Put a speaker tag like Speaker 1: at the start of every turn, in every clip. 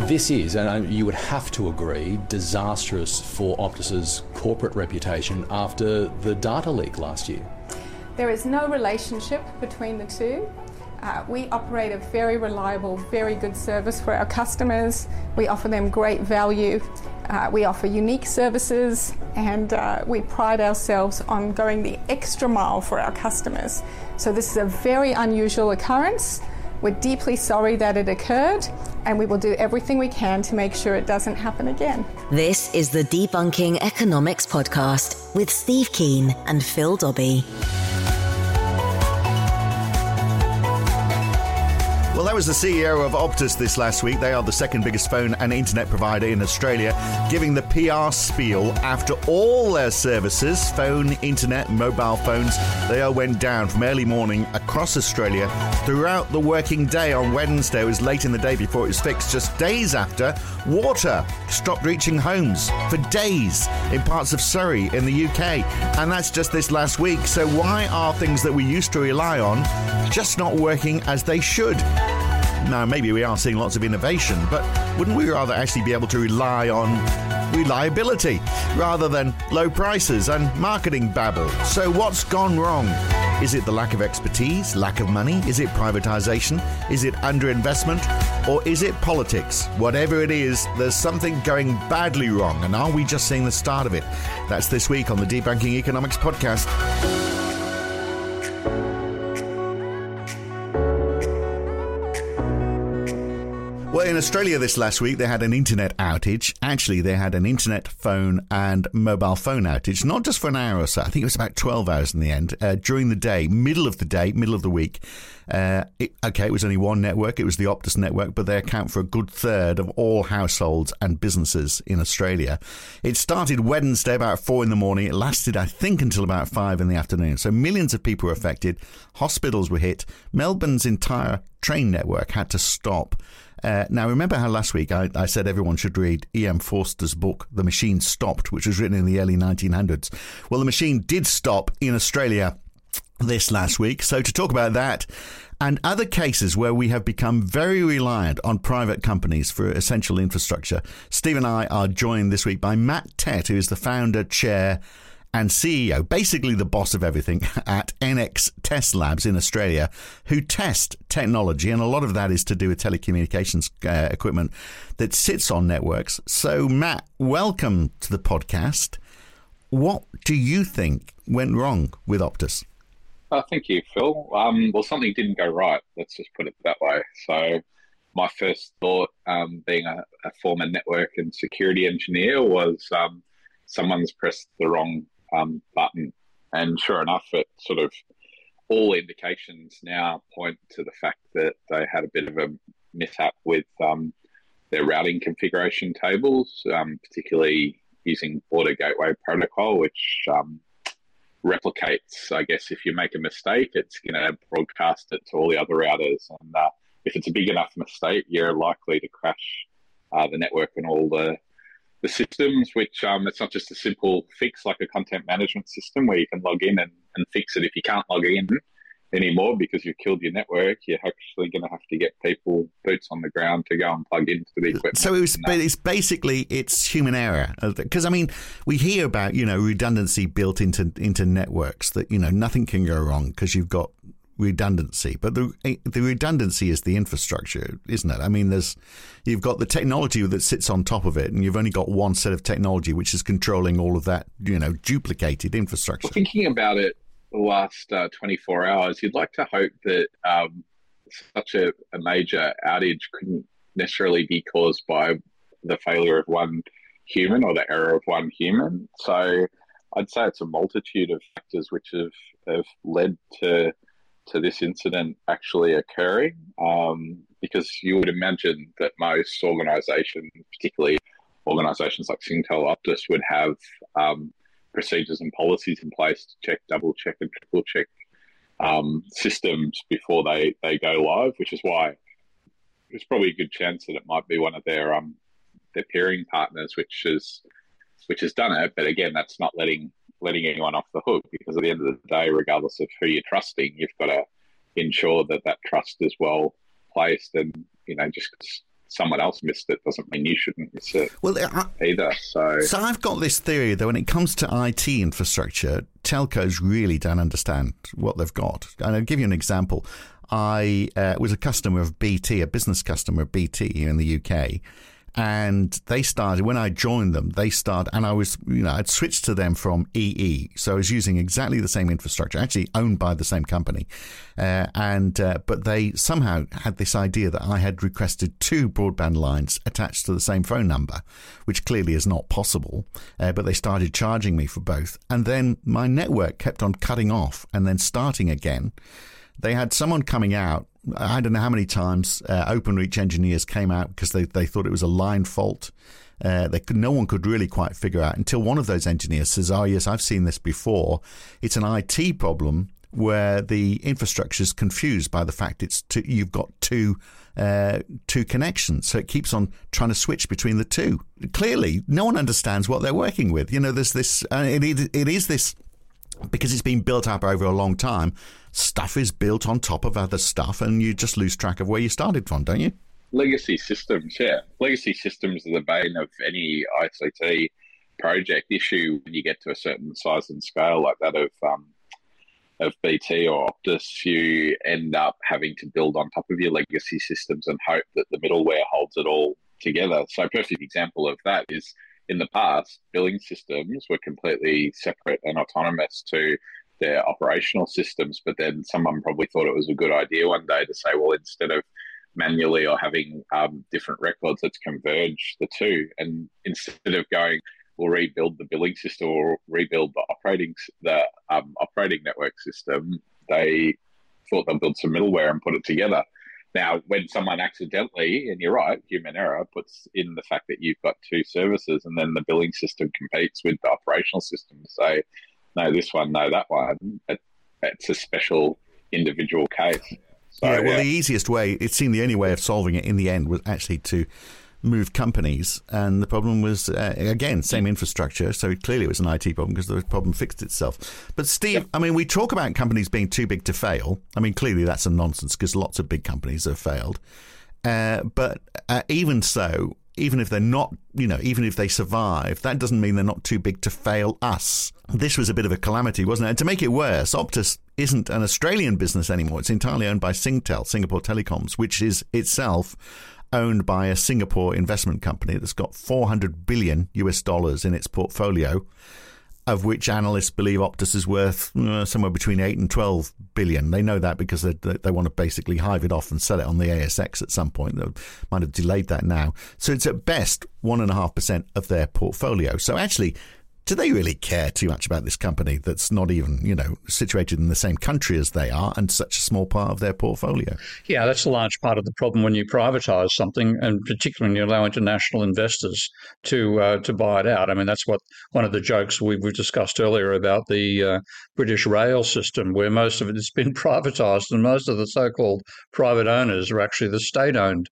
Speaker 1: This is, and you would have to agree, disastrous for Optus's corporate reputation after the data leak last year.
Speaker 2: There is no relationship between the two. Uh, we operate a very reliable, very good service for our customers. We offer them great value. Uh, we offer unique services and uh, we pride ourselves on going the extra mile for our customers. So, this is a very unusual occurrence. We're deeply sorry that it occurred, and we will do everything we can to make sure it doesn't happen again.
Speaker 3: This is the Debunking Economics Podcast with Steve Keen and Phil Dobbie.
Speaker 4: Well, that was the CEO of Optus this last week. They are the second biggest phone and internet provider in Australia, giving the PR spiel after all their services phone, internet, mobile phones they all went down from early morning across Australia throughout the working day on Wednesday. It was late in the day before it was fixed, just days after water stopped reaching homes for days in parts of Surrey in the UK. And that's just this last week. So, why are things that we used to rely on just not working as they should? Now, maybe we are seeing lots of innovation, but wouldn't we rather actually be able to rely on reliability rather than low prices and marketing babble? So, what's gone wrong? Is it the lack of expertise, lack of money? Is it privatization? Is it underinvestment? Or is it politics? Whatever it is, there's something going badly wrong, and are we just seeing the start of it? That's this week on the Debunking Economics Podcast. In Australia this last week, they had an internet outage. Actually, they had an internet, phone, and mobile phone outage, not just for an hour or so. I think it was about 12 hours in the end, uh, during the day, middle of the day, middle of the week. Uh, it, okay, it was only one network. It was the Optus network, but they account for a good third of all households and businesses in Australia. It started Wednesday about four in the morning. It lasted, I think, until about five in the afternoon. So millions of people were affected. Hospitals were hit. Melbourne's entire train network had to stop. Uh, now, remember how last week I, I, said everyone should read E.M. Forster's book, The Machine Stopped, which was written in the early 1900s? Well, the machine did stop in Australia this last week. So, to talk about that and other cases where we have become very reliant on private companies for essential infrastructure, Steve and I are joined this week by Matt Tett, who is the founder, chair, and CEO, basically the boss of everything at Ennex Test Labs in Australia, who test technology, and a lot of that is to do with telecommunications uh, equipment that sits on networks. So, Matt, welcome to the podcast. What do you think went wrong with Optus?
Speaker 5: Uh, thank you, Phil. Um, well, something didn't go right. Let's just put it that way. So, my first thought, um, being a, a, former network and security engineer, was um, someone's pressed the wrong um, button. And sure enough, it sort of all indications now point to the fact that they had a bit of a mishap with um, their routing configuration tables, um, particularly using Border Gateway Protocol, which um, replicates, I guess, if you make a mistake, it's going to broadcast it to all the other routers. And uh, if it's a big enough mistake, you're likely to crash uh, the network and all the the systems, which um, it's not just a simple fix like a content management system where you can log in and, and fix it. If you can't log in anymore because you've killed your network, you're actually going to have to get people boots on the ground to go and plug into the equipment.
Speaker 4: So it was, but it's basically it's human error because I mean we hear about you know redundancy built into into networks that you know nothing can go wrong because you've got redundancy, but the the redundancy is the infrastructure, isn't it? I mean, there's you've got the technology that sits on top of it, and you've only got one set of technology which is controlling all of that, you know, duplicated infrastructure.
Speaker 5: Well, thinking about it, the last uh, 24 hours, you'd like to hope that um, such a, a major outage couldn't necessarily be caused by the failure of one human or the error of one human. So I'd say it's a multitude of factors which have, have led to to this incident actually occurring um, because you would imagine that most organisations, particularly organisations like Singtel Optus, would have um, procedures and policies in place to check, double check, and triple check um, systems before they, they go live, which is why there's probably a good chance that it might be one of their um, their peering partners, which is which has done it. But again, that's not letting letting anyone off the hook because at the end of the day, regardless of who you're trusting, you've got to ensure that that trust is well placed. And you know, just because someone else missed it doesn't mean you shouldn't miss it well, I, either. So,
Speaker 4: so I've got this theory that when it comes to IT infrastructure, telcos really don't understand what they've got. And I'll give you an example. I uh, was a customer of BT, a business customer of BT here in the UK and they started when I joined them. They started, and I was, you know, I'd switched to them from EE, so I was using exactly the same infrastructure, actually owned by the same company, uh, and uh, but they somehow had this idea that I had requested two broadband lines attached to the same phone number, which clearly is not possible. Uh, but they started charging me for both, and then my network kept on cutting off and then starting again. They had someone coming out I don't know how many times uh, OpenReach engineers came out because they, they thought it was a line fault. Uh, they could, no one could really quite figure out until one of those engineers says, "Oh yes, I've seen this before. It's an IT problem where the infrastructure is confused by the fact it's two, you've got two uh, two connections, so it keeps on trying to switch between the two. Clearly, no one understands what they're working with. You know, there's this. Uh, it, it is this because it's been built up over a long time stuff is built on top of other stuff and you just lose track of where you started from, don't you?
Speaker 5: Legacy systems, yeah. Legacy systems are the bane of any ICT project issue when you get to a certain size and scale like that of um, of BT or Optus, you end up having to build on top of your legacy systems and hope that the middleware holds it all together. So, a perfect example of that is in the past, billing systems were completely separate and autonomous to their operational systems. But then someone probably thought it was a good idea one day to say, well, instead of manually or having um, different records, let's converge the two. And instead of going, we'll rebuild the billing system or rebuild the operating the um, operating network system, they thought they'll build some middleware and put it together. Now, when someone accidentally, and you're right, human error puts in the fact that you've got two services, and then the billing system competes with the operational system to say, no this one, no that one. It, it's a special individual case.
Speaker 4: So, yeah, well, yeah. the easiest way, it seemed the only way of solving it in the end was actually to move companies. And the problem was, uh, again, same infrastructure. So clearly it was an IT problem because the problem fixed itself. But, Steve, yep. I mean, we talk about companies being too big to fail. I mean, clearly that's a nonsense because lots of big companies have failed. Uh, but uh, even so, even if they're not, you know, even if they survive, that doesn't mean they're not too big to fail us. This was a bit of a calamity, wasn't it? And to make it worse, Optus isn't an Australian business anymore. It's entirely owned by Singtel, Singapore Telecoms, which is itself owned by a Singapore investment company that's got 400 billion US dollars in its portfolio of which analysts believe Optus is worth uh, somewhere between 8 and 12 billion. They know that because they, they want to basically hive it off and sell it on the ASX at some point. They might have delayed that now. So it's at best 1.5% of their portfolio. So actually, do they really care too much about this company that's not even, you know, situated in the same country as they are and such a small part of their portfolio?
Speaker 6: Yeah, that's a large part of the problem when you privatise something, and particularly when you allow international investors to uh, to buy it out. I mean, that's what one of the jokes we, we discussed earlier about the uh, British rail system, where most of it has been privatised, and most of the so-called private owners are actually the state-owned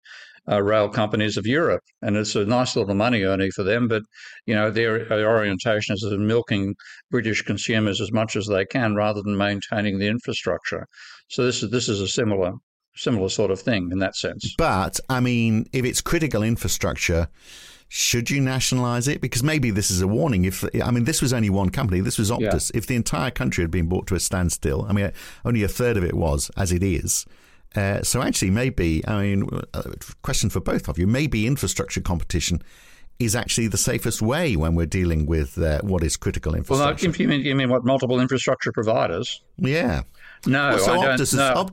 Speaker 6: uh, rail companies of Europe, and it's a nice little money earning for them. But you know, their, orientation is milking British consumers as much as they can, rather than maintaining the infrastructure. So this is this is a similar similar sort of thing in that sense.
Speaker 4: But I mean, if it's critical infrastructure. Should you nationalize it? Because maybe this is a warning. If I mean, this was only one company. This was Optus. Yeah. If the entire country had been brought to a standstill, I mean, only a third of it was, as it is. Uh, so actually, maybe I mean, uh, question for both of you: maybe infrastructure competition is actually the safest way when we're dealing with uh, what is critical infrastructure.
Speaker 6: Well, you mean, you mean what multiple infrastructure providers?
Speaker 4: Yeah.
Speaker 6: No,
Speaker 4: well, so
Speaker 6: I
Speaker 4: Optus, is,
Speaker 6: no.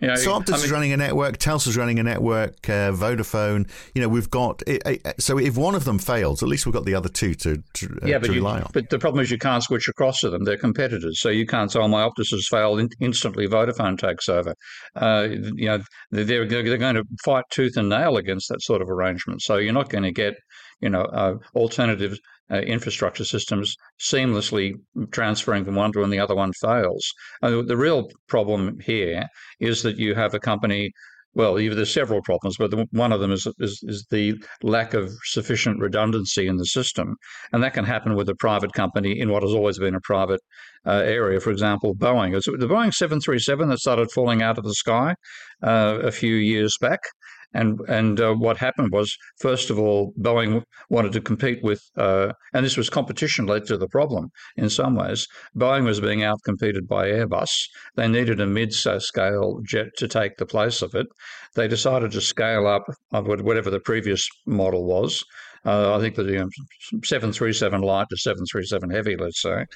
Speaker 4: You know, so Optus I mean, is running a network. Telstra's running a network. Uh, Vodafone. You know, we've got. It, it, so if one of them fails, at least we've got the other two to, to, uh,
Speaker 6: yeah, but
Speaker 4: to
Speaker 6: you,
Speaker 4: rely on.
Speaker 6: But the problem is you can't switch across to them. They're competitors, so you can't say, "Oh, my Optus has failed." In, instantly, Vodafone takes over. Uh, you know, they're they're going to fight tooth and nail against that sort of arrangement. So you're not going to get you know, uh, alternative uh, infrastructure systems seamlessly transferring from one to and the other one fails. The real problem here is that you have a company. Well, there's several problems, but the, one of them is, is, is the lack of sufficient redundancy in the system, and that can happen with a private company in what has always been a private uh, area. For example, Boeing. It's the Boeing 737 that started falling out of the sky uh, a few years back. And and uh, what happened was, first of all, Boeing wanted to compete with, uh, and this was competition led to the problem in some ways. Boeing was being outcompeted by Airbus. They needed a mid-scale jet to take the place of it. They decided to scale up whatever the previous model was, uh, I think the you know, 737 light to 737 heavy, let's say.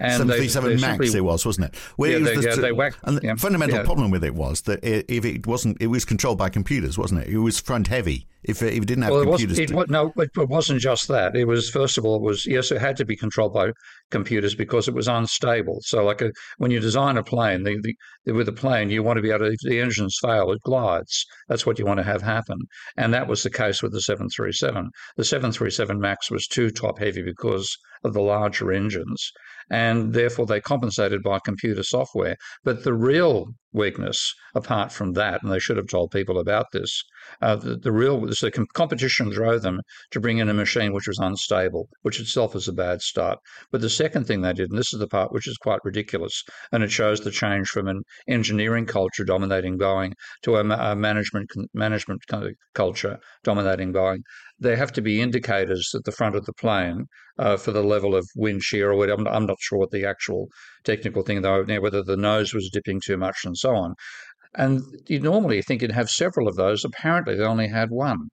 Speaker 4: And 737 they, they Max simply, it was, wasn't it?
Speaker 6: Where yeah, they, the, yeah, they whacked,
Speaker 4: and the
Speaker 6: yeah,
Speaker 4: fundamental yeah. problem with it was that if it wasn't, it was controlled by computers, wasn't it? It was front heavy. If it, if it didn't have
Speaker 6: well,
Speaker 4: computers,
Speaker 6: it was, it, no, it wasn't just that. It was first of all, it was yes, it had to be controlled by computers because it was unstable. So, like a, when you design a plane, the, the, with a plane, you want to be able to. If the engines fail, it glides. That's what you want to have happen, and that was the case with the 737. The 737 Max was too top heavy because of the larger engines, and therefore they compensated by computer software. But the real weakness, apart from that, and they should have told people about this, uh, the, the, real the competition drove them to bring in a machine which was unstable, which itself is a bad start. But the second thing they did, and this is the part which is quite ridiculous, and it shows the change from an engineering culture dominating Boeing to a, a management management culture dominating Boeing. There have to be indicators at the front of the plane uh, for the level of wind shear or whatever. I'm, I'm not sure what the actual technical thing though, whether the nose was dipping too much and so on. And you normally think you'd have several of those. Apparently, they only had one.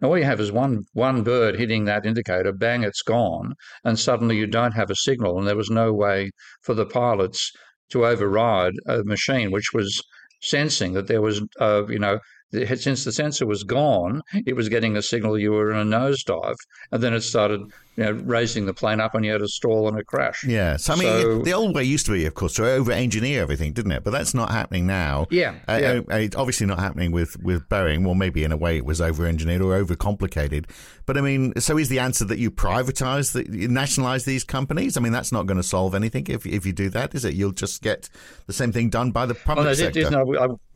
Speaker 6: Now, all you have is one one bird hitting that indicator, bang, it's gone, and suddenly you don't have a signal, and there was no way for the pilots to override a machine which was sensing that there was, uh, you know, since the sensor was gone, it was getting a signal you were in a nosedive, and then it started you know, raising the plane up, and you had a stall and a crash.
Speaker 4: Yeah, so I mean, so, the old way used to be, of course, to over-engineer everything, didn't it? But that's not happening now.
Speaker 6: Yeah, uh, yeah.
Speaker 4: Uh, obviously not happening with with Boeing. Well, maybe in a way it was over-engineered or over-complicated. But I mean, so is the answer that you privatize, that you nationalize these companies? I mean, that's not going to solve anything if if you do that, is it? You'll just get the same thing done by the public well, no, sector.
Speaker 6: no, I,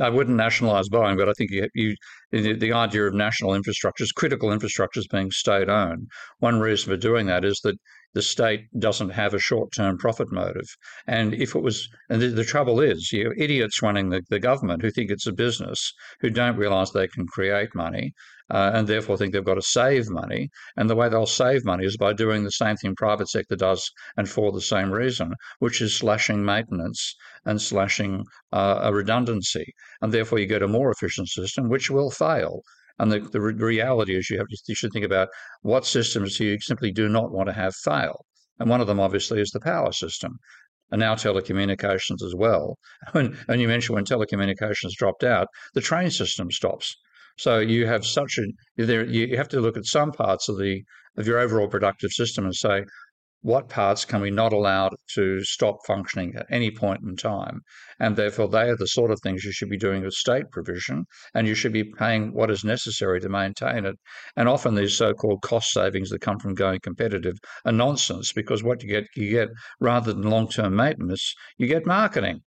Speaker 6: I wouldn't nationalise Boeing, but I think you, you the, idea of national infrastructures, critical infrastructures being state owned. One reason for doing that is that the state doesn't have a short term profit motive. And if it was, and the, the trouble is, you idiots running the, the government who think it's a business, who don't realise they can create money, uh, and therefore think they've got to save money. And the way they'll save money is by doing the same thing private sector does, and for the same reason, which is slashing maintenance and slashing uh, a redundancy. And therefore, you get a more efficient system, which will fail. And the, the reality is, you have you should think about what systems you simply do not want to have fail. And one of them, obviously, is the power system and now telecommunications as well. And, and, you mentioned when telecommunications dropped out, the train system stops. So you have such a there you have to look at some parts of the of your overall productive system and say what parts can we not allow to stop functioning at any point in time? And therefore they are the sort of things you should be doing with state provision and you should be paying what is necessary to maintain it. And often these so-called cost savings that come from going competitive are nonsense because what you get you get rather than long-term maintenance you get marketing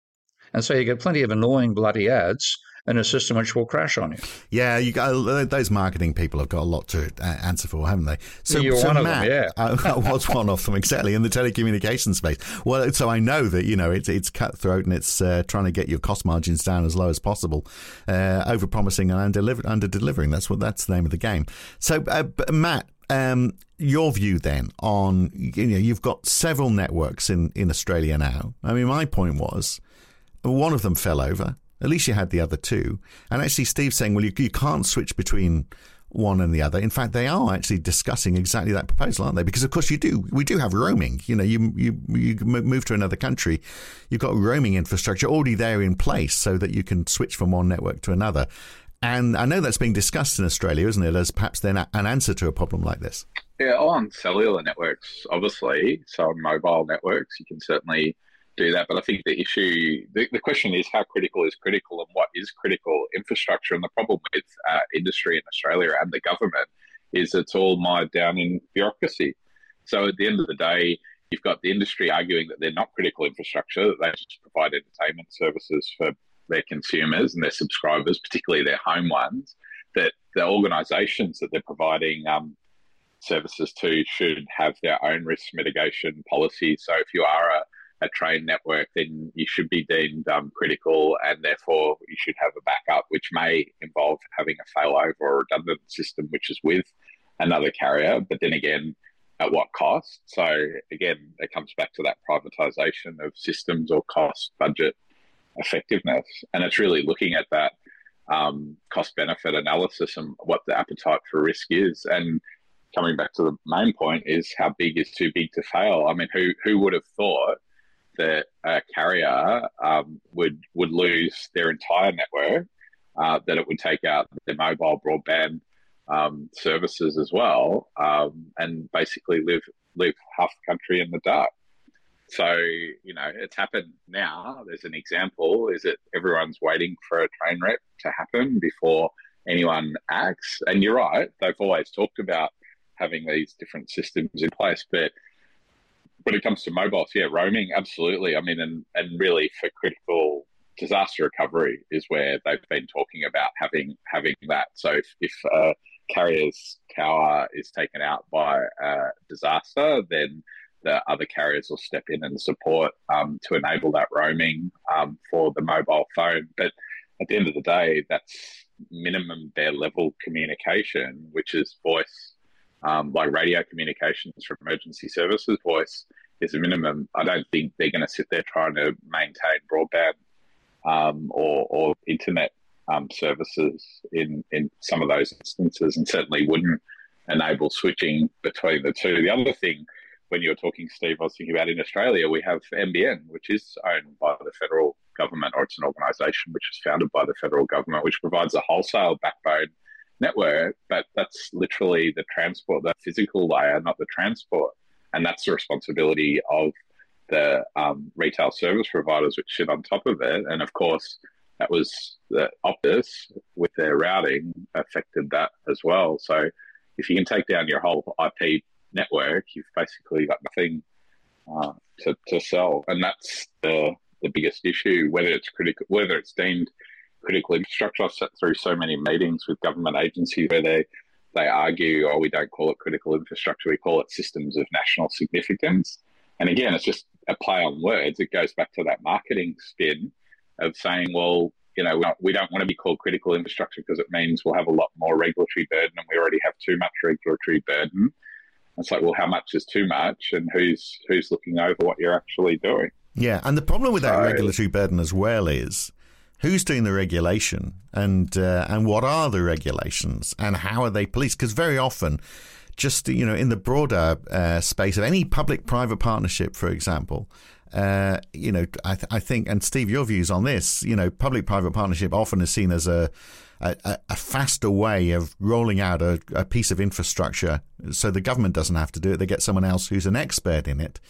Speaker 6: and so you get plenty of annoying bloody ads in a system which will crash on you.
Speaker 4: Yeah, you got uh, those marketing people have got a lot to uh, answer for, haven't they?
Speaker 6: So, You're so one Matt, of them,
Speaker 4: yeah. I, was one of them exactly in the telecommunications space. Well, so I know that you know it's it's cutthroat and it's uh, trying to get your cost margins down as low as possible, uh, over promising and under delivering. That's what that's the name of the game. So, uh, Matt, um, your view then on you know you've got several networks in in Australia now. I mean, my point was one of them fell over. At least you had the other two. And actually, Steve's saying, well, you, you can't switch between one and the other. In fact, they are actually discussing exactly that proposal, aren't they? Because of course you do. We do have roaming. You know, you you you move to another country, you've got roaming infrastructure already there in place, so that you can switch from one network to another. And I know that's being discussed in Australia, isn't it, as perhaps then an answer to a problem like this?
Speaker 5: Yeah, on cellular networks, obviously. So mobile networks, you can certainly do that. But I think the issue, the, the question is how critical is critical and what is critical infrastructure? And the problem with uh, industry in Australia and the government is it's all mired down in bureaucracy. So at the end of the day, you've got the industry arguing that they're not critical infrastructure, that they just provide entertainment services for their consumers and their subscribers, particularly their home ones, that the organisations that they're providing um, services to should have their own risk mitigation policies. So if you are a, a train network, then you should be deemed um, critical and therefore you should have a backup, which may involve having a failover or redundant system, which is with another carrier. But then again, at what cost? So again, it comes back to that privatisation of systems or cost budget effectiveness. And it's really looking at that um, cost benefit analysis and what the appetite for risk is. And coming back to the main point is how big is too big to fail? I mean, who, who would have thought that a carrier um, would, would lose their entire network, uh, that it would take out their mobile broadband um, services as well, um, and basically live, live half the country in the dark? So, you know, it's happened now. There's an example is that everyone's waiting for a train wreck to happen before anyone acts. And you're right, they've always talked about having these different systems in place. But when it comes to mobiles, yeah, roaming, absolutely. I mean, and, and really for critical disaster recovery is where they've been talking about having having that. So if, if a carrier's tower is taken out by a disaster, then the other carriers will step in and support um, to enable that roaming um, for the mobile phone. But at the end of the day, that's minimum bare level communication, which is voice, um, like radio communications for emergency services. Voice is a minimum. I don't think they're going to sit there trying to maintain broadband um, or, or internet um, services in, in some of those instances, and certainly wouldn't enable switching between the two. The other thing when you were talking, Steve, I was thinking about in Australia, we have NBN, which is owned by the federal government, or it's an organisation which is founded by the federal government, which provides a wholesale backbone network. But that's literally the transport, the physical layer, not the transport. And that's the responsibility of the um, retail service providers, which sit on top of it. And of course, that was the Optus with their routing affected that as well. So if you can take down your whole IP network, you've basically got nothing uh, to, to sell, and that's the the biggest issue. Whether it's critical, whether it's deemed critical infrastructure, I've sat through so many meetings with government agencies where they they argue, oh, we don't call it critical infrastructure, we call it systems of national significance. And again, it's just a play on words. It goes back to that marketing spin of saying, well, you know, we don't want to be called critical infrastructure because it means we'll have a lot more regulatory burden and we already have too much regulatory burden. It's like, well, how much is too much, and who's who's looking over what you're actually doing?
Speaker 4: Yeah, and the problem with so, that regulatory burden as well is who's doing the regulation, and uh, and what are the regulations, and how are they policed? Because very often, just you know, in the broader uh, space of any public-private partnership, for example. Uh, you know, I, th- I, think, and Steve, your views on this, you know, public private partnership often is seen as a, a, a faster way of rolling out a, a piece of infrastructure so the government doesn't have to do it. They get someone else who's an expert in it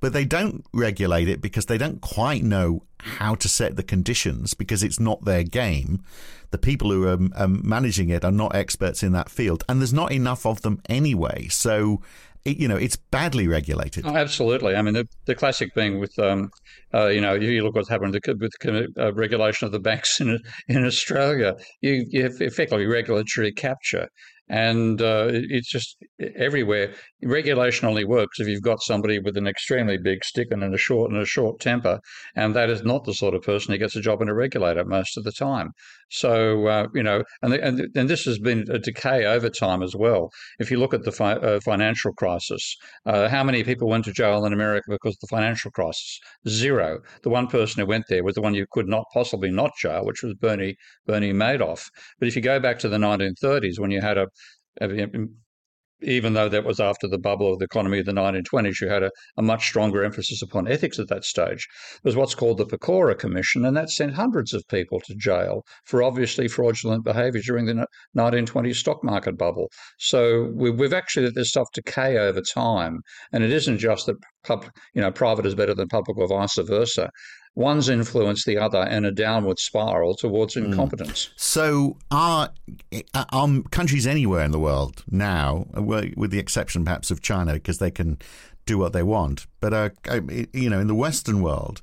Speaker 4: but they don't regulate it because they don't quite know how to set the conditions because it's not their game. The people who are um, managing it are not experts in that field, and there's not enough of them anyway. So it, you know, it's badly regulated.
Speaker 6: Oh, absolutely. I mean, the, the classic thing with, um, uh, you know, if you look what's happened with the uh, regulation of the banks in in Australia. You, you have effectively regulatory capture and uh, it's just everywhere. Regulation only works if you've got somebody with an extremely big stick and a short and a short temper, and that is not the sort of person who gets a job in a regulator most of the time. So uh, you know, and, the, and and this has been a decay over time as well. If you look at the fi- uh, financial crisis, uh, how many people went to jail in America because of the financial crisis? Zero. The one person who went there was the one you could not possibly not jail, which was Bernie Bernie Madoff. But if you go back to the 1930s when you had a even though that was after the bubble of the economy of the 1920s, you had a, a, much stronger emphasis upon ethics at that stage. There was what's called the Pecora Commission, and that sent hundreds of people to jail for obviously fraudulent behaviour during the 1920s stock market bubble. So we, have actually let this stuff decay over time, and it isn't just that pub, you know private is better than public or vice versa one's influenced the other in a downward spiral towards hmm. incompetence.
Speaker 4: Mm. So, are, are countries anywhere in the world now, with the exception perhaps of China, because they can do what they want, but uh, you know, in the Western world,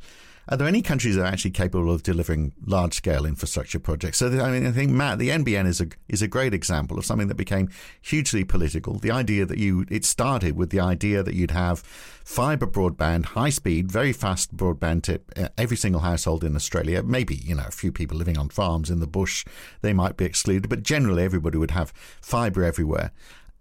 Speaker 4: are there any countries that are actually capable of delivering large scale infrastructure projects? So, I mean, I think Matt, the NBN is a is a great example of something that became hugely political. The idea that you it started with the idea that you'd have fiber broadband, high speed, very fast broadband to uh, every single household in Australia. Maybe you know a few people living on farms in the bush they might be excluded, but generally everybody would have fiber everywhere.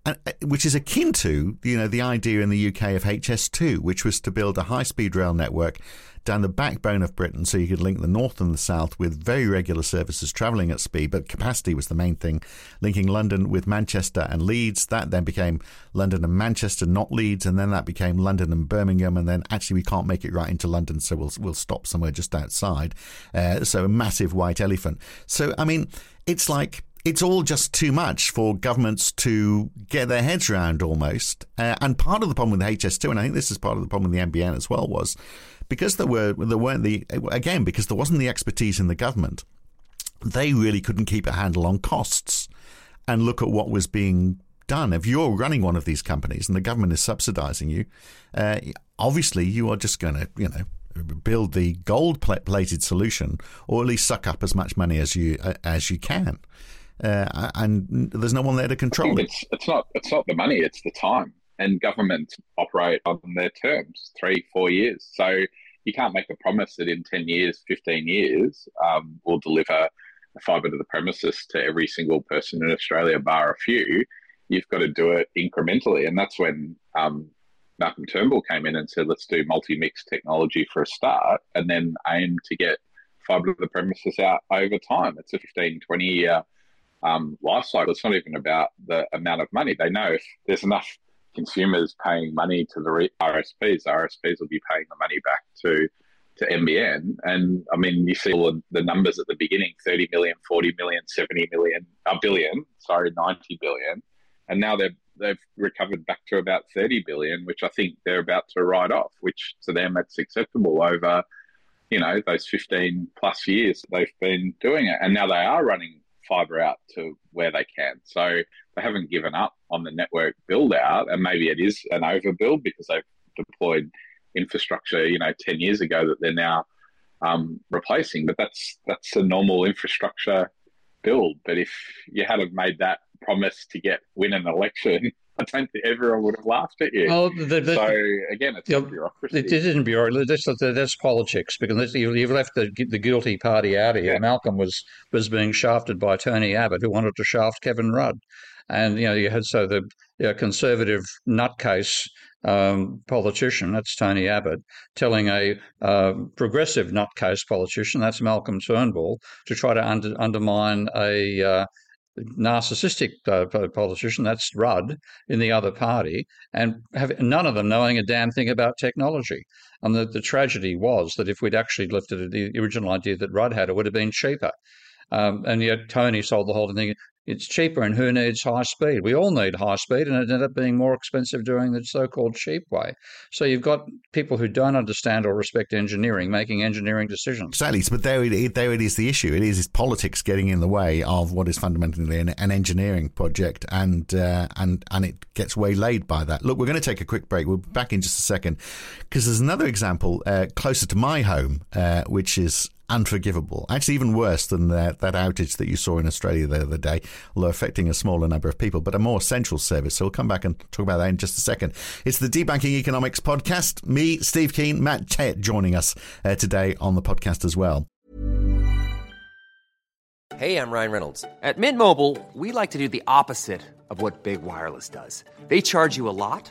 Speaker 4: Uh, which is akin to you know the idea in the UK of HS2, which was to build a high speed rail network down the backbone of Britain so you could link the north and the south with very regular services travelling at speed, but capacity was the main thing, linking London with Manchester and Leeds. That then became London and Manchester, not Leeds, and then that became London and Birmingham, and then actually we can't make it right into London, so we'll we'll stop somewhere just outside. Uh, so a massive white elephant. So I mean, it's like it's all just too much for governments to get their heads around almost. Uh, and part of the problem with HS2, and I think this is part of the problem with the NBN as well, was because there were there weren't the again because there wasn't the expertise in the government, they really couldn't keep a handle on costs and look at what was being done. If you're running one of these companies and the government is subsidising you, uh, obviously you are just going to you know build the gold plated solution or at least suck up as much money as you uh, as you can. Uh, and there's no one there to control
Speaker 5: it. It's, it's not it's not the money; it's the time. And governments operate on their terms, three, four years. So you can't make a promise that in 10 years, 15 years, um, we'll deliver fibre to the premises to every single person in Australia, bar a few. You've got to do it incrementally. And that's when um, Malcolm Turnbull came in and said, let's do multi mix technology for a start and then aim to get fibre to the premises out over time. It's a 15, 20 year um, life cycle. It's not even about the amount of money. They know if there's enough consumers paying money to the RSPs, RSPs will be paying the money back to to NBN. And I mean, you see all the numbers at the beginning 30 million, 40 million, 70 million, a billion, sorry, 90 billion. And now they've, they've recovered back to about 30 billion, which I think they're about to write off, which to them it's acceptable over, you know, those 15 plus years they've been doing it. And now they are running fiber out to where they can. So they haven't given up on the network build out, and maybe it is an overbuild because they've deployed infrastructure, you know, ten years ago that they're now um, replacing. But that's that's a normal infrastructure build. But if you had have made that promise to get win an election, I don't think everyone would have laughed at you. Well, the, the, so again, it's you know, bureaucracy. It
Speaker 6: isn't bureaucracy. That's, that's politics because you've left the, the guilty party out of here. Yeah. Malcolm was was being shafted by Tony Abbott, who wanted to shaft Kevin Rudd. And you know, you had so the you know, conservative nutcase um, politician, that's Tony Abbott, telling a uh, progressive nutcase politician, that's Malcolm Turnbull, to try to under, undermine a uh, narcissistic uh, politician, that's Rudd, in the other party, and have none of them knowing a damn thing about technology. And the, the tragedy was that if we'd actually lifted the original idea that Rudd had, it would have been cheaper. Um, and yet Tony sold the whole thing it's cheaper and who needs high speed? We all need high speed and it ended up being more expensive doing the so called cheap way. So you've got people who don't understand or respect engineering making engineering decisions.
Speaker 4: Exactly. But there it, there it is the issue. It is, politics getting in the way of what is fundamentally an, an engineering project and, uh, and, and it gets waylaid by that. Look, we're going to take a quick break. We'll be back in just a second because there's another example uh, closer to my home, uh, which is unforgivable. Actually, even worse than that, that outage that you saw in Australia the other day, although affecting a smaller number of people, but a more central service. So we'll come back and talk about that in just a second. It's the Debunking Economics podcast. Me, Steve Keen, Matt Tett joining us uh, today on the podcast as well.
Speaker 7: Hey, I'm Ryan Reynolds. At Mint Mobile, we like to do the opposite of what Big Wireless does. They charge you a lot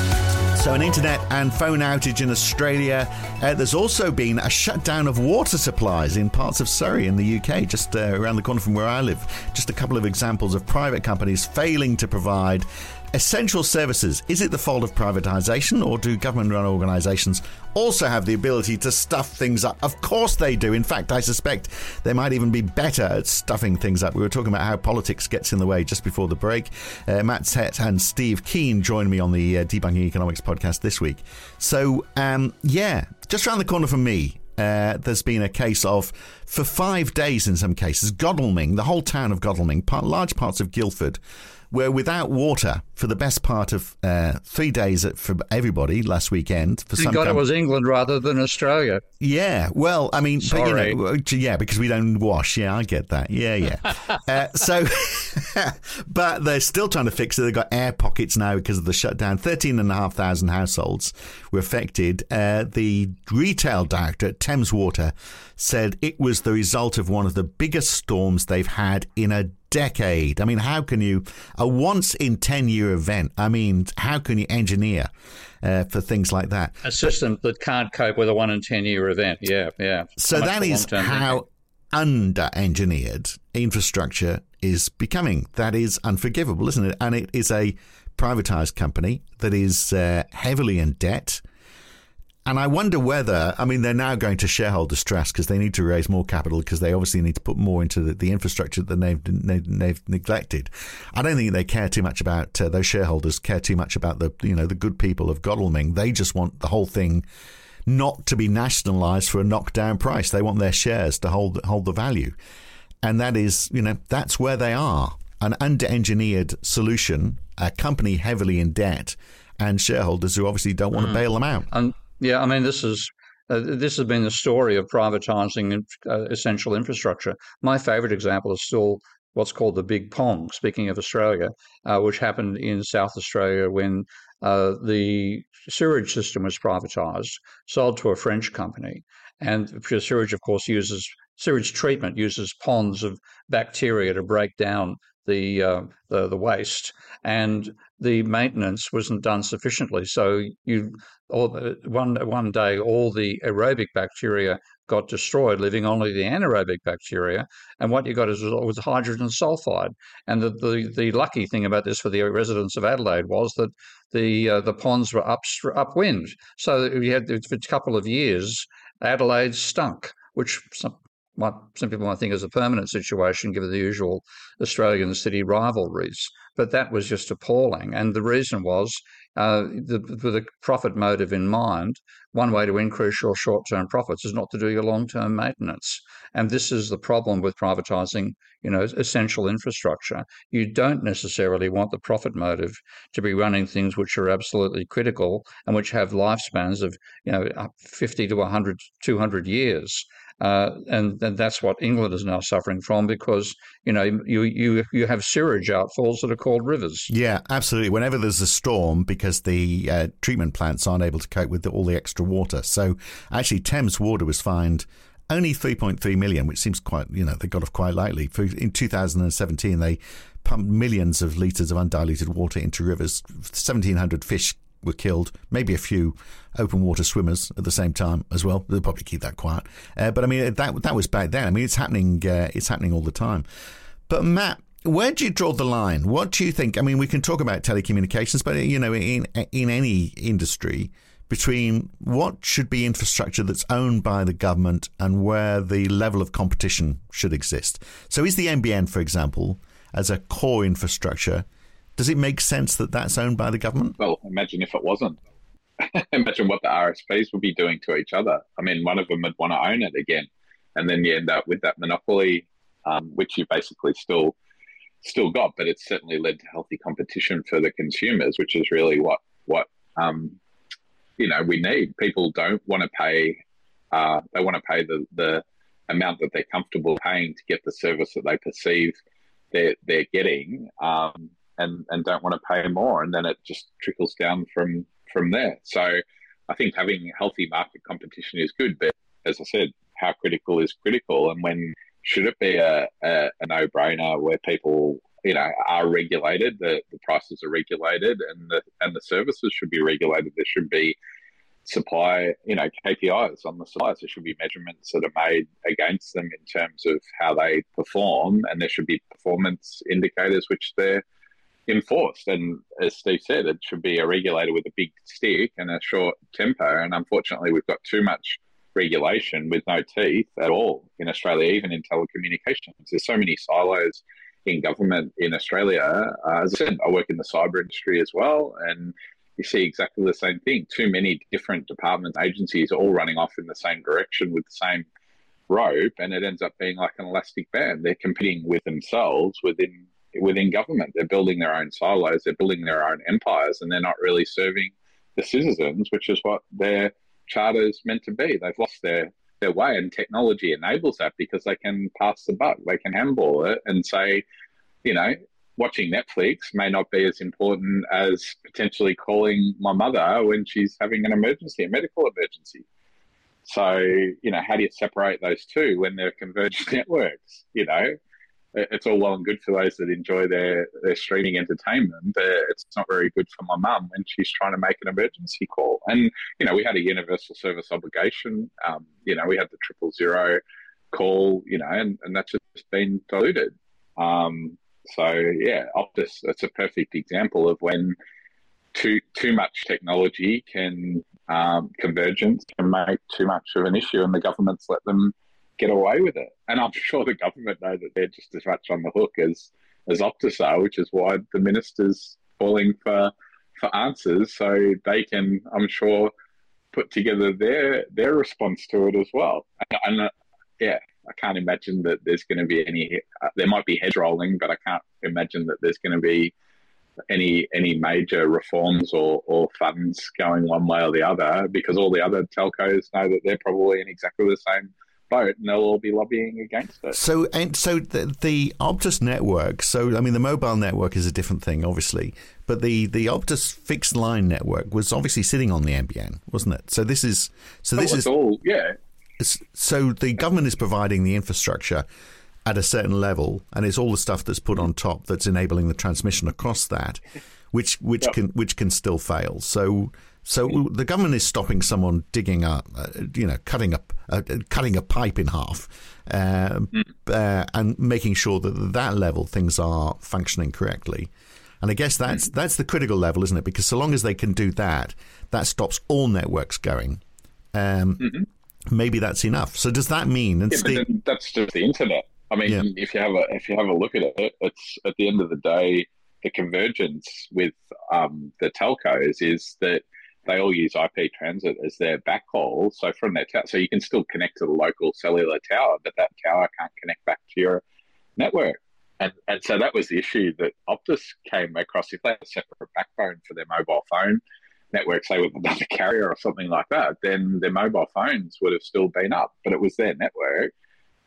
Speaker 4: So, an internet and phone outage in Australia. Uh, there's also been a shutdown of water supplies in parts of Surrey in the UK, just uh, around the corner from where I live. Just a couple of examples of private companies failing to provide Essential services. Is it the fault of privatisation, or do government run organisations also have the ability to stuff things up? Of course they do. In fact, I suspect they might even be better at stuffing things up. We were talking about how politics gets in the way just before the break. Uh, Matt Tett and Steve Keen joined me on the uh, Debunking Economics podcast this week. So, um, yeah, just around the corner from me, uh, there's been a case of, for five days in some cases, Godalming, the whole town of Godalming, part, large parts of Guildford, were without water for the best part of uh, three days for everybody last weekend. For
Speaker 6: Thank some God com- it was England rather than Australia.
Speaker 4: Yeah, well, I mean, but, you know, yeah, because we don't wash. Yeah, I get that. Yeah, yeah. uh, so, but they're still trying to fix it. They've got air pockets now because of the shutdown. Thirteen and a half thousand households were affected. Uh, the retail director at Thames Water said it was the result of one of the biggest storms they've had in a decade. I mean, how can you, a once in 10 year event, I mean, how can you engineer uh, for things like that?
Speaker 6: A system that can't cope with a one in 10 year event. Yeah, yeah.
Speaker 4: So that is how under engineered infrastructure is becoming. That is unforgivable, isn't it? And it is a privatized company that is uh, heavily in debt and I wonder whether, I mean, they're now going to shareholder stress because they need to raise more capital because they obviously need to put more into the, the infrastructure that they've, they've, neglected. I don't think they care too much about uh, those shareholders care too much about the you know the good people of Godalming. They just want the whole thing not to be nationalised for a knockdown price. They want their shares to hold hold the value, and that is you know that's where they are. An under-engineered solution, a company heavily in debt, and shareholders who obviously don't want mm. to bail them out.
Speaker 6: And yeah, I mean, this is uh, this has been the story of privatizing uh, essential infrastructure. My favorite example is still what's called the Big Pong. Speaking of Australia, uh, which happened in South Australia when uh, the sewage system was privatized, sold to a French company, and sewage, of course, uses sewage treatment uses ponds of bacteria to break down the, uh, the the waste, and the maintenance wasn't done sufficiently. So you all, one one day all the aerobic bacteria got destroyed, leaving only the anaerobic bacteria. And what you got is was hydrogen sulfide. And the, the, the lucky thing about this for the residents of Adelaide was that the uh, the ponds were up upwind, so we had for a couple of years Adelaide stunk, which some, some people might think is a permanent situation given the usual Australian city rivalries. But that was just appalling. And the reason was uh, the, with a profit motive in mind, one way to increase your short term profits is not to do your long term maintenance. And this is the problem with privatizing, you know, essential infrastructure. You don't necessarily want the profit motive to be running things which are absolutely critical and which have lifespans of, you know, 50 to 100, 200 years. Uh, and, and that's what England is now suffering from because you know you you you have sewage outfalls that are called rivers.
Speaker 4: Yeah, absolutely. Whenever there's a storm, because the uh, treatment plants aren't able to cope with the, all the extra water, so actually Thames Water was fined only 3.3 million, which seems quite you know they got off quite lightly. In 2017, they pumped millions of litres of undiluted water into rivers. 1,700 fish were killed, maybe a few open water swimmers at the same time as well. They'll probably keep that quiet. Uh, but I mean, that that was back then. I mean, it's happening. Uh, it's happening all the time. But Matt, where do you draw the line? What do you think? I mean, we can talk about telecommunications, but you know, in in any industry, between what should be infrastructure that's owned by the government and where the level of competition should exist. So, is the NBN, for example, as a core infrastructure, does it make sense that that's owned by the government?
Speaker 5: Well, imagine if it wasn't. imagine what the RSPs would be doing to each other. I mean, one of them would want to own it again, and then you end up with that monopoly, um, which you basically still still got, but it's certainly led to healthy competition for the consumers, which is really what what um, you know we need. People don't want to pay; uh, they want to pay the the amount that they're comfortable paying to get the service that they perceive they're they're getting, um, and and don't want to pay more, and then it just trickles down from from there. So, I think having healthy market competition is good, but as I said, how critical is critical, and when should it be a, a, a no brainer where people you know are regulated the, the prices are regulated and the and the services should be regulated there should be supply you know KPIs on the suppliers there should be measurements that are made against them in terms of how they perform and there should be performance indicators which they're enforced and as Steve said it should be a regulator with a big stick and a short temper and unfortunately we've got too much regulation with no teeth at all in Australia, even in telecommunications. There's so many silos in government in Australia. Uh, as I said, I work in the cyber industry as well, and you see exactly the same thing. Too many different departments, agencies, all running off in the same direction with the same rope, and it ends up being like an elastic band. They're competing with themselves within within government. They're building their own silos. They're building their own empires, and they're not really serving the citizens, which is what they're charter is meant to be. They've lost their their way, and technology enables that because they can pass the buck, they can handball it, and say, you know, watching Netflix may not be as important as potentially calling my mother when she's having an emergency, a medical emergency. So, you know, how do you separate those two when they're converged networks? You know, it's all well and good for those that enjoy their, their streaming entertainment, but it's not very good for my mum when she's trying to make an emergency call. And, you know, we had a universal service obligation. Um, you know, we had the triple zero call, you know, and, and that's just been diluted. Um, so, yeah, Optus, that's a perfect example of when too, too much technology can, um, convergence can make too much of an issue and the government's let them get away with it. And I'm sure the government know that they're just as much on the hook as as Optus are, which is why the minister's calling for for answers so they can, I'm sure, put together their their response to it as well. And, and uh, yeah, I can't imagine that there's going to be any. Uh, there might be head rolling, but I can't imagine that there's going to be any any major reforms or, or funds going one way or the other because all the other telcos know that they're probably in exactly the same boat, and they'll all be lobbying against it.
Speaker 4: So, and so the, the Optus network. So, I mean, the mobile network is a different thing, obviously, but the the Optus fixed line network was obviously sitting on the NBN, wasn't it? So this is so this
Speaker 5: oh,
Speaker 4: is
Speaker 5: all yeah.
Speaker 4: So the government is providing the infrastructure at a certain level, and it's all the stuff that's put on top that's enabling the transmission across that, which which yep. can which can still fail. So so the government is stopping someone digging up, uh, you know, cutting a uh, cutting a pipe in half, uh, mm. uh, and making sure that at that level things are functioning correctly. And I guess that's mm. that's the critical level, isn't it? Because so long as they can do that, that stops all networks going. Um, mm-hmm. Maybe that's enough. So does that mean?
Speaker 5: Yeah, the, that's just the internet. I mean, yeah. if you have a if you have a look at it, it's at the end of the day, the convergence with um, the telcos is that they all use IP transit as their backhaul. So from their tower, so you can still connect to the local cellular tower, but that tower can't connect back to your network. And, and so that was the issue that Optus came across. If they had a separate backbone for their mobile phone network, say with another carrier or something like that, then their mobile phones would have still been up, but it was their network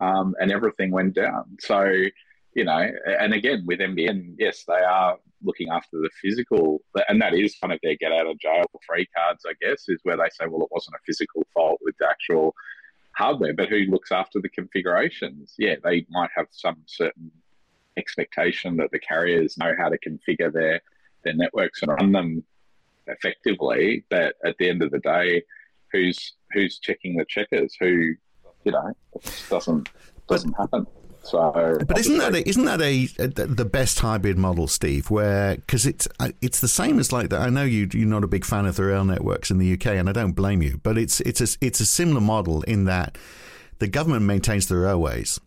Speaker 5: um, and everything went down. So, you know, and again with NBN, yes, they are looking after the physical, and that is kind of their get out of jail free cards, I guess, is where they say, well, it wasn't a physical fault with the actual hardware, but who looks after the configurations? Yeah, they might have some certain expectation that the carriers know how to configure their their networks and run them effectively, but at the end of the day, who's who's checking the checkers? Who, you know, doesn't doesn't but, happen. So,
Speaker 4: but isn't that a, isn't that a, a, the best hybrid model, Steve? Where because it's uh, it's the same as like that. I know you you're not a big fan of the rail networks in the UK, and I don't blame you. But it's it's a it's a similar model in that the government maintains the railways.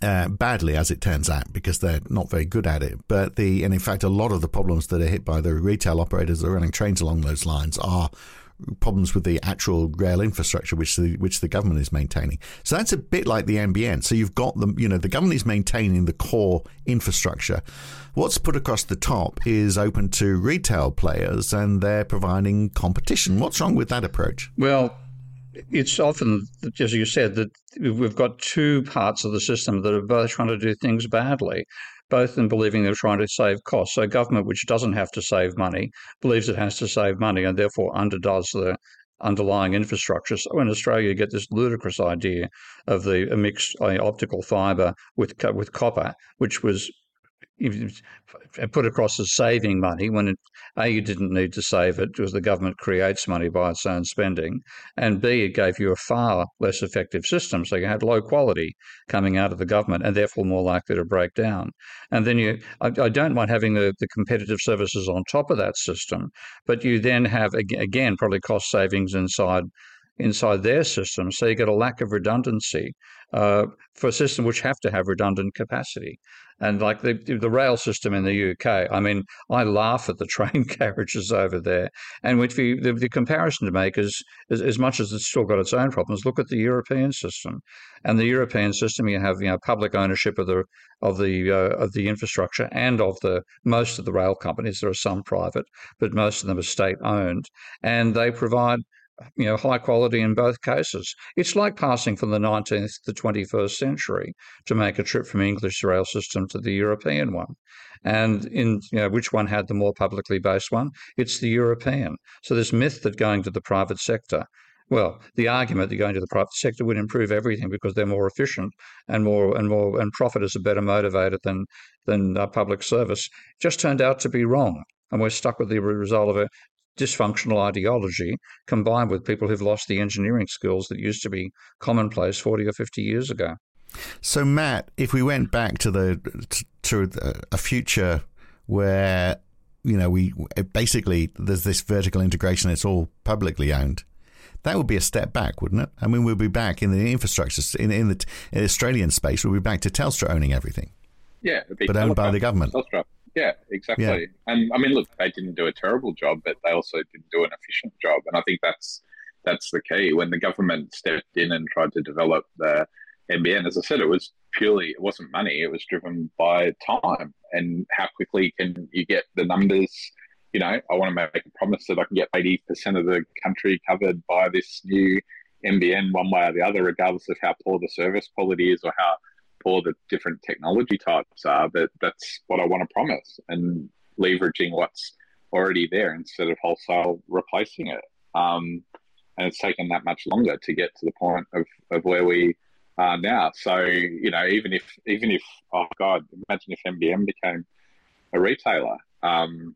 Speaker 4: Uh, badly, as it turns out, because they're not very good at it. But the and in fact, a lot of the problems that are hit by the retail operators that are running trains along those lines are problems with the actual rail infrastructure which the which the government is maintaining. So that's a bit like the NBN. So you've got the you know the government is maintaining the core infrastructure. What's put across the top is open to retail players and they're providing competition. What's wrong with that approach?
Speaker 6: Well, it's often, as you said, that we've got two parts of the system that are both trying to do things badly both in believing they're trying to save costs. So, government, which doesn't have to save money, believes it has to save money and therefore underdoes the underlying infrastructure. So, in Australia, you get this ludicrous idea of the mixed optical fibre with with copper, which was put across as saving money when it, A, you didn't need to save it because the government creates money by its own spending, and B, it gave you a far less effective system. So you had low quality coming out of the government and therefore more likely to break down. And then you, I, I don't mind having the, the competitive services on top of that system, but you then have, again, probably cost savings inside inside their system. So you get a lack of redundancy uh, for a system which have to have redundant capacity. And like the the rail system in the UK, I mean, I laugh at the train carriages over there. And you, the, the comparison to make is, is, as much as it's still got its own problems, look at the European system. And the European system, you have you know public ownership of the of the uh, of the infrastructure and of the most of the rail companies. There are some private, but most of them are state owned, and they provide you know, high quality in both cases. It's like passing from the 19th to the 21st century to make a trip from English rail system to the European one. And in you know, which one had the more publicly based one? It's the European. So this myth that going to the private sector well, the argument that going to the private sector would improve everything because they're more efficient and more and more and profit is a better motivator than than uh, public service just turned out to be wrong, and we're stuck with the result of a dysfunctional ideology combined with people who've lost the engineering skills that used to be commonplace 40 or 50 years ago.
Speaker 4: So, Matt, if we went back to the to a future where you know we basically there's this vertical integration, it's all publicly owned. That would be a step back, wouldn't it? I mean, we'll be back in the infrastructure in, in the in Australian space. We'll be back to Telstra owning everything.
Speaker 5: Yeah,
Speaker 4: but owned by the government.
Speaker 5: Telstra. Yeah, exactly. Yeah. And I mean, look, they didn't do a terrible job, but they also didn't do an efficient job. And I think that's that's the key. When the government stepped in and tried to develop the NBN, as I said, it was purely it wasn't money; it was driven by time and how quickly can you get the numbers. You know, I want to make a promise that I can get eighty percent of the country covered by this new NBN, one way or the other, regardless of how poor the service quality is or how poor the different technology types are, but that's what I want to promise and leveraging what's already there instead of wholesale replacing it. Um, and it's taken that much longer to get to the point of, of where we are now. So, you know, even if, even if, oh God, imagine if NBN became a retailer, um,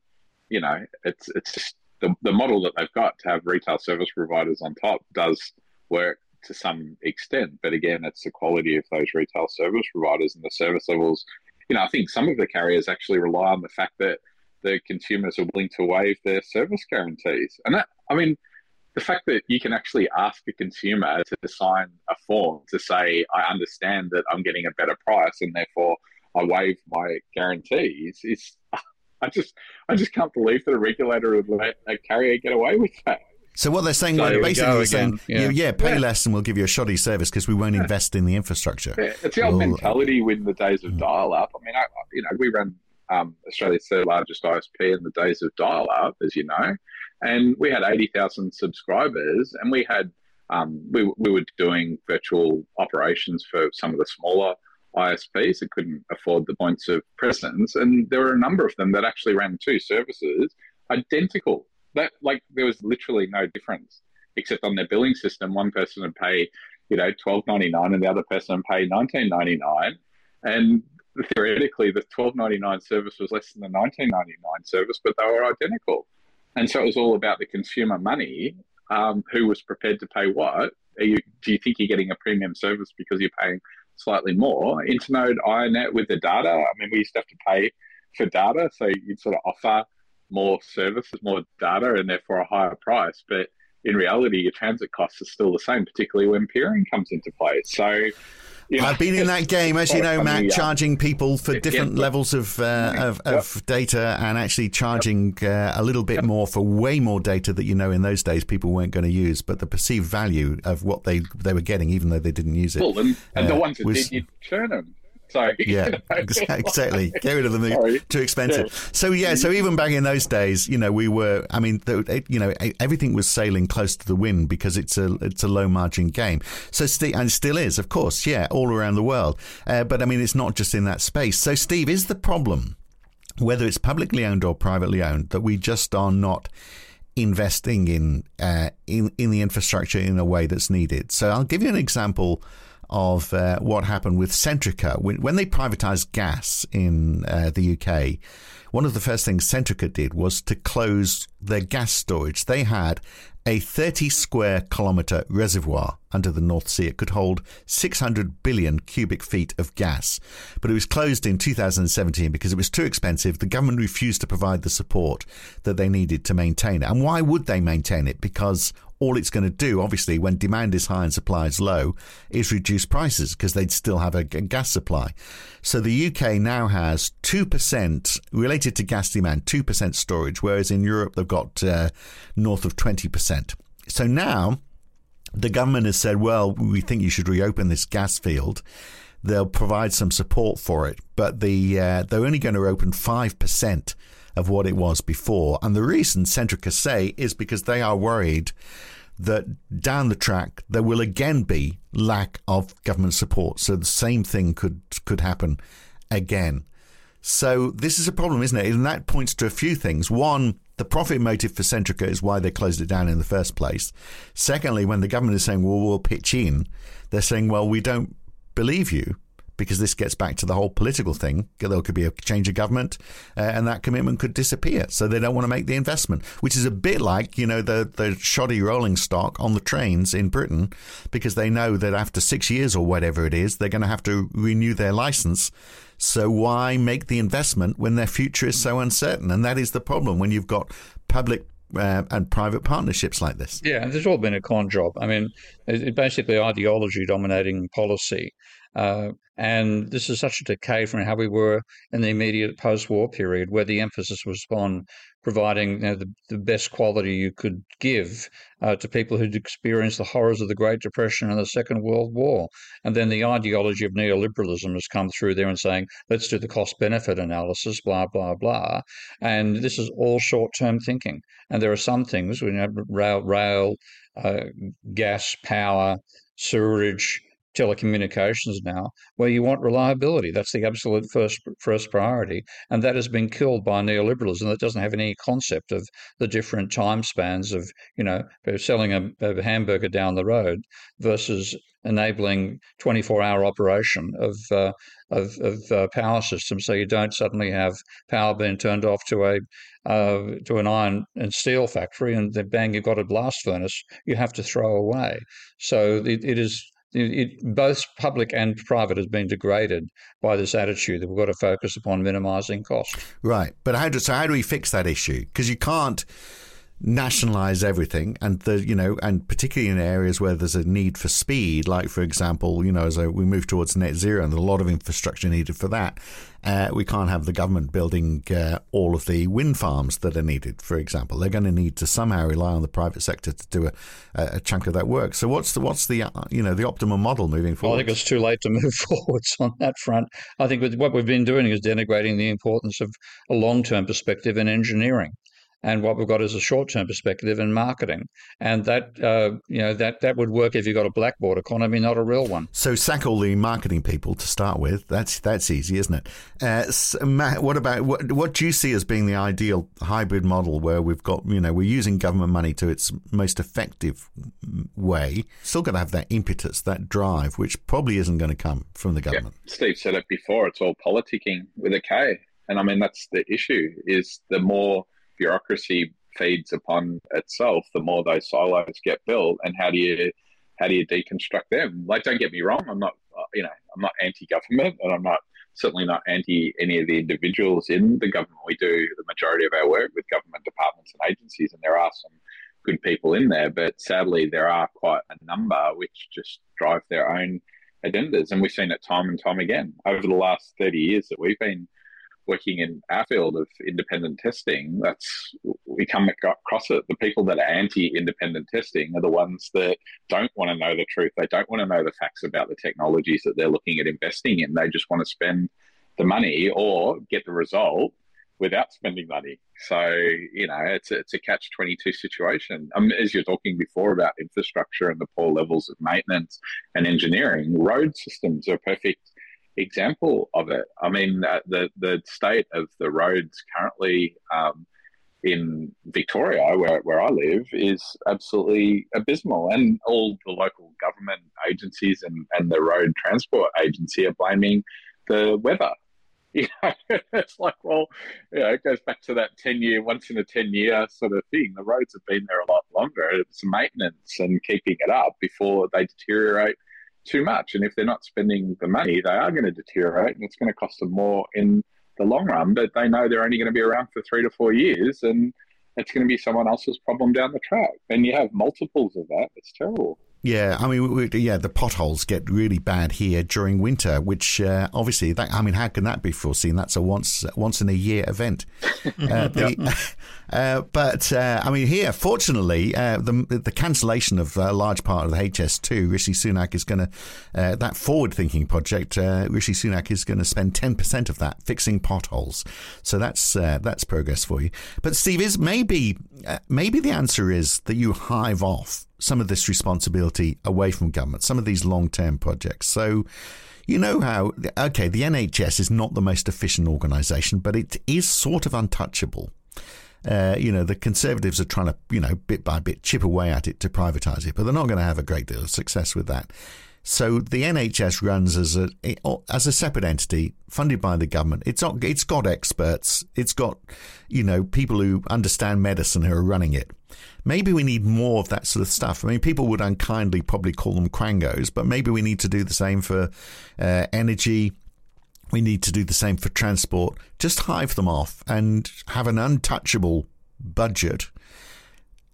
Speaker 5: you know, it's, it's just the, the model that they've got to have retail service providers on top does work to some extent. But again, it's the quality of those retail service providers and the service levels. You know, I think some of the carriers actually rely on the fact that the consumers are willing to waive their service guarantees. And that, I mean, the fact that you can actually ask a consumer to sign a form to say, I understand that I'm getting a better price and therefore I waive my guarantees is, I just, I just can't believe that a regulator would let a carrier get away with that.
Speaker 4: So what they're saying, so basically, they're saying, yeah, yeah pay yeah. less and we'll give you a shoddy service because we won't yeah. invest in the infrastructure.
Speaker 5: Yeah. It's the old we'll, mentality in the days of mm. dial-up. I mean, I, you know, we ran um, Australia's third largest ISP in the days of dial-up, as you know, and we had eighty thousand subscribers, and we had um, we we were doing virtual operations for some of the smaller ISPs that couldn't afford the points of presence, and there were a number of them that actually ran two services identical that like there was literally no difference except on their billing system. One person would pay, you know, twelve ninety nine, and the other person would pay nineteen ninety nine, and theoretically the twelve ninety nine service was less than the nineteen ninety nine service, but they were identical. And so it was all about the consumer money. Um, who was prepared to pay what? You, do you think you're getting a premium service because you're paying slightly more. Internode, iiNet with the data. I mean, we used to have to pay for data, so you'd sort of offer more services, more data, and therefore a higher price. But in reality, your transit costs are still the same, particularly when peering comes into play. So
Speaker 4: you know, I've been in that game, as you know, Matt, charging people for different yeah. levels of, uh, of, of data and actually charging uh, a little bit more for way more data that you know in those days people weren't going to use, but the perceived value of what they they were getting, even though they didn't use it.
Speaker 5: Well, and, and uh, the ones that was, did, you churn them. Sorry.
Speaker 4: Yeah, exactly. Get rid of them. Too expensive. Yeah. So yeah, so even back in those days, you know, we were. I mean, you know, everything was sailing close to the wind because it's a it's a low margin game. So Steve, and still is, of course, yeah, all around the world. Uh, but I mean, it's not just in that space. So Steve, is the problem whether it's publicly owned or privately owned that we just are not investing in uh, in in the infrastructure in a way that's needed? So I'll give you an example of uh, what happened with Centrica. When, they privatized gas in uh, the UK, one of the first things Centrica did was to close their gas storage. They had a 30 square kilometre reservoir under the North Sea. It could hold 600 billion cubic feet of gas, but it was closed in 2017 because it was too expensive. The government refused to provide the support that they needed to maintain it. And why would they maintain it? Because all it's going to do, obviously, when demand is high and supply is low, is reduce prices because they'd still have a, a gas supply. So the UK now has 2% related to gas demand, 2% storage, whereas in Europe they've got uh, north of 20%. So now the government has said, well, we think you should reopen this gas field. They'll provide some support for it, but the uh, they're only going to open 5% of what it was before. And the reason Centrica say is because they are worried that down the track there will again be lack of government support. So the same thing could could happen again. So this is a problem, isn't it? And that points to a few things. One, the profit motive for Centrica is why they closed it down in the first place. Secondly, when the government is saying, well, we'll pitch in, they're saying, well, we don't believe you because this gets back to the whole political thing. There could be a change of government, uh, and that commitment could disappear. So they don't want to make the investment, which is a bit like you know the the shoddy rolling stock on the trains in Britain, because they know that after six years or whatever it is, they're going to have to renew their license. So why make the investment when their future is so uncertain? And that is the problem when you've got public uh, and private partnerships like this.
Speaker 6: Yeah, there's all been a con job. I mean, it's basically ideology dominating policy. Uh, and this is such a decay from how we were in the immediate post war period, where the emphasis was on providing you know, the, the best quality you could give uh, to people who'd experienced the horrors of the Great Depression and the Second World War. And then the ideology of neoliberalism has come through there and saying, let's do the cost benefit analysis, blah, blah, blah. And this is all short term thinking. And there are some things, you know, rail, rail uh, gas, power, sewerage, telecommunications now, where you want reliability. That's the absolute first first priority, and that has been killed by neoliberalism. That doesn't have any concept of the different time spans of you know selling a, a hamburger down the road versus enabling 24-hour operation of uh, of, of uh, power systems, so you don't suddenly have power being turned off to a uh, to an iron and steel factory, and then bang, you've got a blast furnace you have to throw away. So it, it is it, both public and private has been degraded by this attitude that we've got to focus upon minimising cost.
Speaker 4: Right, but how do so? How do we fix that issue? Because you can't nationalize everything and the you know and particularly in areas where there's a need for speed like for example you know as we move towards net zero and there's a lot of infrastructure needed for that uh, we can't have the government building uh, all of the wind farms that are needed for example. They're going to need to somehow rely on the private sector to do a, a chunk of that work. So what's the what's the uh, you know the optimal model moving forward
Speaker 6: well, I think it's too late to move forwards on that front. I think what we've been doing is denigrating the importance of a long-term perspective in engineering and what we've got is a short-term perspective in marketing, and that uh, you know that that would work if you've got a blackboard economy, not a real one.
Speaker 4: So sack all the marketing people to start with. That's that's easy, isn't it? Uh, so Matt, what about what what do you see as being the ideal hybrid model where we've got you know we're using government money to its most effective way, still got to have that impetus, that drive, which probably isn't going to come from the government.
Speaker 5: Yeah. Steve said it before. It's all politicking with a K, and I mean that's the issue. Is the more bureaucracy feeds upon itself, the more those silos get built. And how do you how do you deconstruct them? Like, don't get me wrong, I'm not, uh, you know, I'm not anti-government, and I'm not certainly not anti any of the individuals in the government. We do the majority of our work with government departments and agencies, and there are some good people in there, but sadly, there are quite a number which just drive their own agendas, and we've seen it time and time again over the last 30 years that we've been working in our field of independent testing, that's we come across it. The people that are anti-independent testing are the ones that don't want to know the truth. They don't want to know the facts about the technologies that they're looking at investing in. They just want to spend the money or get the result without spending money. So you know, it's a, it's a catch twenty two situation. Um, as you're talking before about infrastructure and the poor levels of maintenance and engineering, road systems are perfect example of it. I mean, uh, the the state of the roads currently um, in Victoria, where, where I live, is absolutely abysmal. And all the local government agencies and, and the road transport agency are blaming the weather. You know, it's like, well, you know, it goes back to that 10 year, once in a 10 year sort of thing. The roads have been there a lot longer. It's maintenance and keeping it up before they deteriorate too much. And if they're not spending the money, they are going to deteriorate and it's going to cost them more in the long run. But they know they're only going to be around for three to four years and it's going to be someone else's problem down the track. And you have multiples of that. It's terrible.
Speaker 4: Yeah, I mean, we, yeah, the potholes get really bad here during winter, which uh, obviously, that, I mean, how can that be foreseen? That's a once once in a year event. Uh, the, uh, but uh, I mean, here, fortunately, uh, the the cancellation of a large part of the HS2, Rishi Sunak is going to uh, that forward thinking project. Rishi Sunak is going to spend ten percent of that fixing potholes. So that's that's progress for you. But Steve, is maybe maybe the answer is that you hive off some of this responsibility away from government, some of these long term projects. So, you know how, okay, the NHS is not the most efficient organisation, but it is sort of untouchable. Uh, you know, the Conservatives are trying to, you know, bit by bit chip away at it to privatise it, but they're not going to have a great deal of success with that. So the NHS runs as a as a separate entity funded by the government. It's not, it's got experts. It's got you know people who understand medicine who are running it. Maybe we need more of that sort of stuff. I mean, people would unkindly probably call them quangos, but maybe we need to do the same for uh, energy. We need to do the same for transport. Just hive them off and have an untouchable budget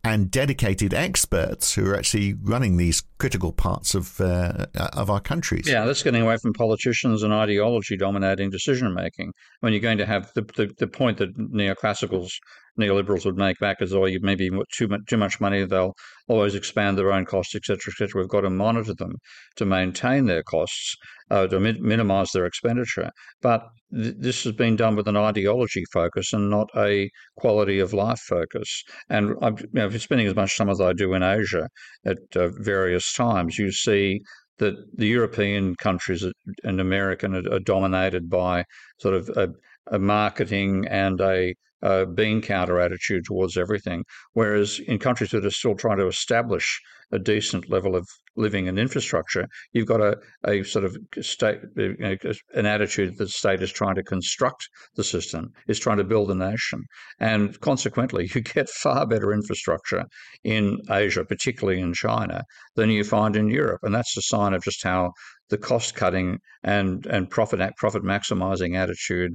Speaker 4: and dedicated experts who are actually running these critical parts of uh, of our countries.
Speaker 6: Yeah, that's getting away from politicians and ideology dominating decision making. When you're going to have the, the, the point that neoclassicals neoliberals would make back as, oh, you maybe too much, too much money, they'll always expand their own costs, etc., etc. We've got to monitor them to maintain their costs, uh, to mi- minimise their expenditure. But th- this has been done with an ideology focus and not a quality of life focus. And I'm you know, spending as much time as I do in Asia at uh, various times, you see that the European countries and American are, are dominated by sort of a, a marketing and a uh, bean counter attitude towards everything. Whereas in countries that are still trying to establish a decent level of living and infrastructure, you've got a, a sort of state, an attitude that the state is trying to construct the system, is trying to build a nation. And consequently, you get far better infrastructure in Asia, particularly in China, than you find in Europe. And that's a sign of just how the cost cutting and, and profit, profit maximizing attitude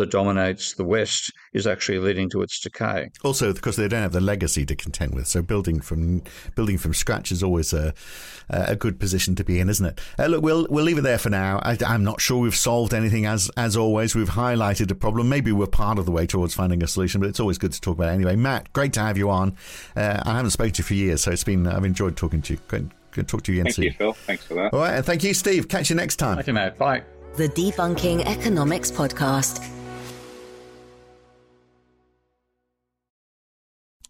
Speaker 6: that dominates the West is actually leading to its decay.
Speaker 4: Also, because they don't have the legacy to contend with, so building from building from scratch is always a a good position to be in, isn't it? Uh, look, we'll we'll leave it there for now. I, am not sure we've solved anything as as always. We've highlighted a problem. Maybe we're part of the way towards finding a solution, but it's always good to talk about it anyway. Matt, great to have you on. Uh, I haven't spoken to you for years, so it's been I've enjoyed talking to you. Good, good to talk to you again
Speaker 5: thank you, Phil. Thanks for that.
Speaker 4: All right, and thank you, Steve. Catch you next time.
Speaker 6: Thank you, Matt. Bye.
Speaker 8: The Debunking Economics Podcast.